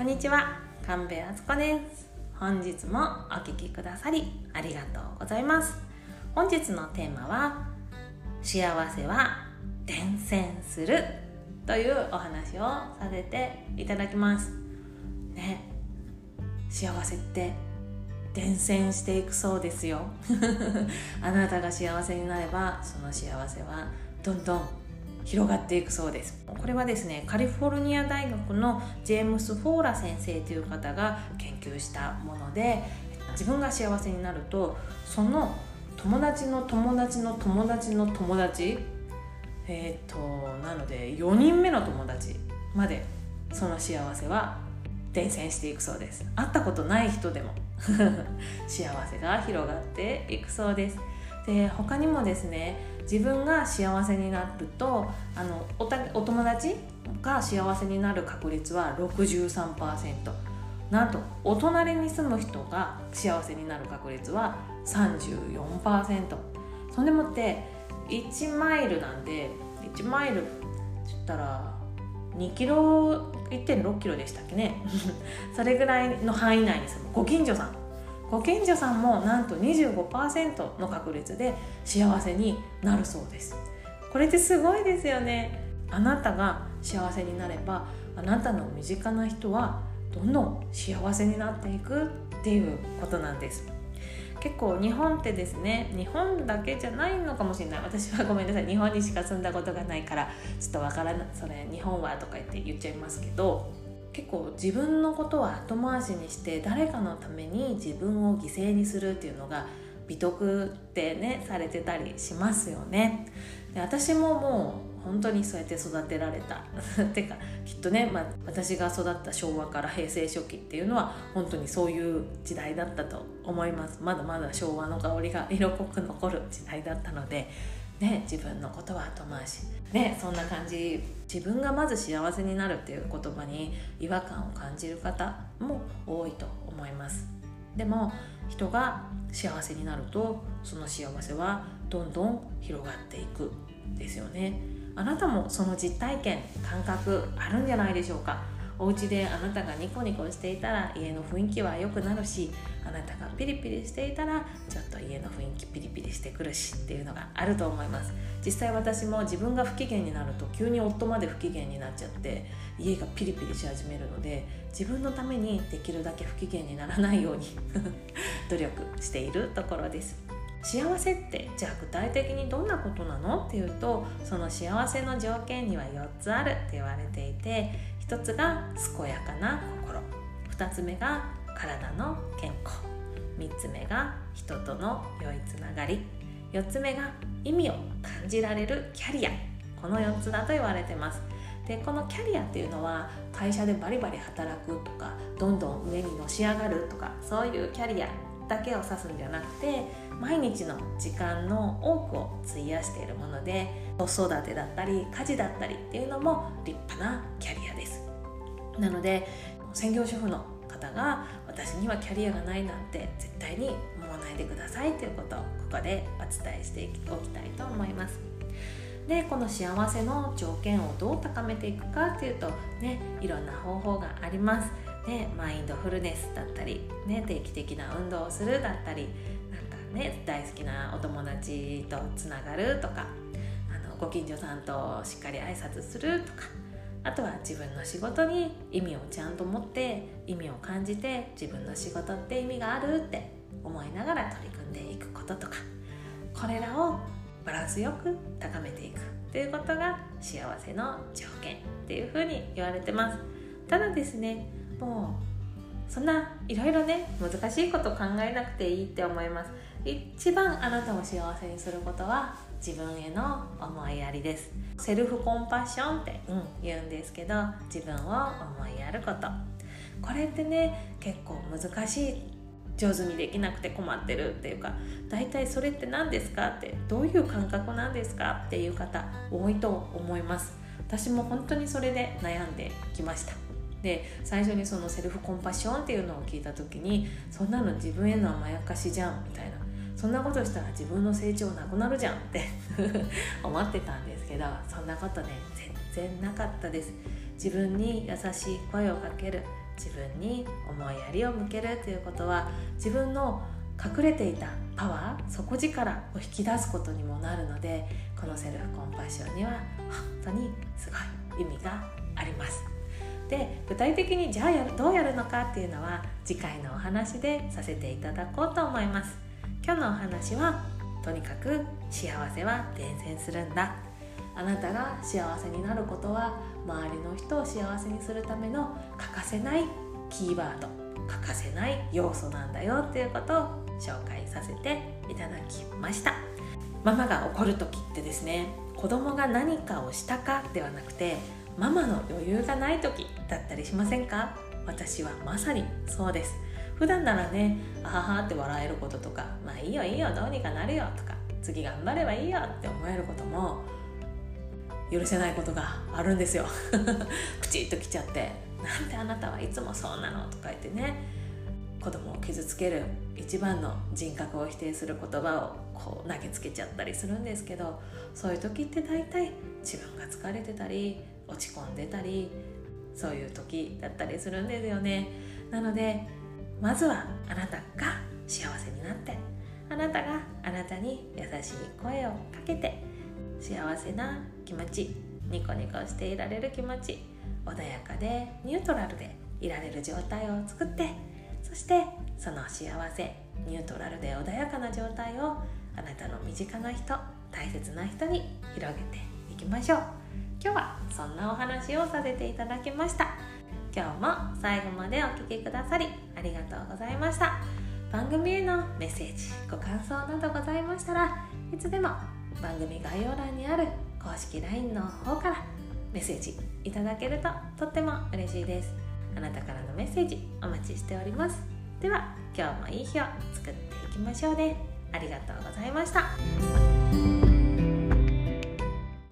こんにちは。神戸敦子です。本日もお聞きくださりありがとうございます。本日のテーマは幸せは伝染するというお話をさせていただきます。ね。幸せって伝染していくそうですよ。あなたが幸せになればその幸せはどんどん広がっていくそうです。これはですねカリフォルニア大学のジェームス・フォーラ先生という方が研究したもので自分が幸せになるとその友達の友達の友達の友達えっ、となので4人目の友達までその幸せは伝染していくそうです。会ったことない人でも 幸せが広がっていくそうです。で他にもですね自分が幸せになるとあのおたお友達が幸せになる確率は63%なんとお隣に住む人が幸せになる確率は34%そんでもって1マイルなんで1マイルって言ったら2キロ1.6キロでしたっけね。それぐらいの範囲内に住むご近所さん。ご近所さんもなんと25%の確率で幸せになるそうです。これってすごいですよね。あなたが幸せになればあなたの身近な人はどんどん幸せになっていくっていうことなんです。結構日本ってですね日本だけじゃないのかもしれない。私はごめんなさい。日本にしか住んだことがないからちょっとわからない。それ日本はとか言って言っちゃいますけど結構自分のことは後回しにして誰かのために自分を犠牲にするっていうのが美徳ってねされてたりしますよね。で私ももう本当にそうやって育てられた。てかきっとね、まあ、私が育った昭和から平成初期っていうのは本当にそういう時代だったと思います。まだまだ昭和の香りが色濃く残る時代だったので。ね、自分のことは後回し、ね、そんな感じ。自分がまず幸せになるっていう言葉に違和感を感じる方も多いと思います。でも人が幸せになるとその幸せはどんどん広がっていくですよね。あなたもその実体験感覚あるんじゃないでしょうか。お家であなたがニコニコしていたら家の雰囲気は良くなるしあなたがピリピリしていたらちょっと家の雰囲気ピリピリしてくるしっていうのがあると思います。実際私も自分が不機嫌になると急に夫まで不機嫌になっちゃって家がピリピリし始めるので自分のためにできるだけ不機嫌にならないように 努力しているところです。幸せってじゃあ具体的にどんなことなの？っていうとその幸せの条件には4つあるって言われていて1つが健やかな心。2つ目が体の健康。3つ目が人との良いつながり。4つ目が意味を感じられるキャリア。この4つだと言われてます。でこのキャリアっていうのは会社でバリバリ働くとかどんどん上にのし上がるとかそういうキャリアだけを指すんじゃなくて毎日の時間の多くを費やしているもので子育てだったり家事だったりっていうのも立派なキャリアです。なので専業主婦の方が私にはキャリアがないなんて絶対に思わないでくださいということをここでお伝えしておきたいと思います。でこの幸せの条件をどう高めていくかっていうとねいろんな方法があります。ね、マインドフルネスだったり、ね、定期的な運動をするだったりなんかね大好きなお友達とつながるとかあのご近所さんとしっかり挨拶するとかあとは自分の仕事に意味をちゃんと持って意味を感じて自分の仕事って意味があるって思いながら取り組んでいくこととかこれらをバランスよく高めていくということが幸せの条件っていうふうに言われてますただですねもうそんないろいろね難しいこと考えなくていいって思います一番あなたを幸せにすることは自分への思いやりです。セルフコンパッションって、うん、言うんですけど自分を思いやること。これってね結構難しい上手にできなくて困ってるっていうか大体それって何ですかってどういう感覚なんですかっていう方多いと思います。私も本当にそれで悩んできました。で最初にそのセルフコンパッションっていうのを聞いた時にそんなの自分への甘やかしじゃんみたいなそんなことしたら自分の成長なくなるじゃんって 思ってたんですけどそんなことね全然なかったです。自分に優しい声をかける自分に思いやりを向けるということは自分の隠れていたパワー底力を引き出すことにもなるのでこのセルフコンパッションには本当にすごい意味があります。で具体的にじゃあやるどうやるのかっていうのは次回のお話でさせていただこうと思います。今日のお話はとにかく幸せは伝染するんだ。あなたが幸せになることは周りの人を幸せにするための欠かせないキーワード欠かせない要素なんだよっていうことを紹介させていただきました。ママが怒る時ってですね子供が何かをしたかではなくてママの余裕がない時だったりしませんか？私はまさにそうです。普段ならねあははって笑えることとかまあいいよいいよどうにかなるよとか次頑張ればいいよって思えることも許せないことがあるんですよプチッときちゃって「なんであなたはいつもそうなの?」とか言ってね子供を傷つける一番の人格を否定する言葉をこう投げつけちゃったりするんですけどそういう時って大体自分が疲れてたり落ち込んでたりそういう時だったりするんですよねなのでまずはあなたが幸せになって。あなたがあなたに優しい声をかけて。幸せな気持ち。ニコニコしていられる気持ち。穏やかでニュートラルでいられる状態を作って。そしてその幸せニュートラルで穏やかな状態をあなたの身近な人大切な人に広げていきましょう。今日はそんなお話をさせていただきました。今日も最後までお聴きくださりありがとうございました。番組へのメッセージご感想などございましたらいつでも番組概要欄にある公式 LINE の方からメッセージいただけるととっても嬉しいです。あなたからのメッセージお待ちしております。では今日もいい日を作っていきましょうね。ありがとうございました。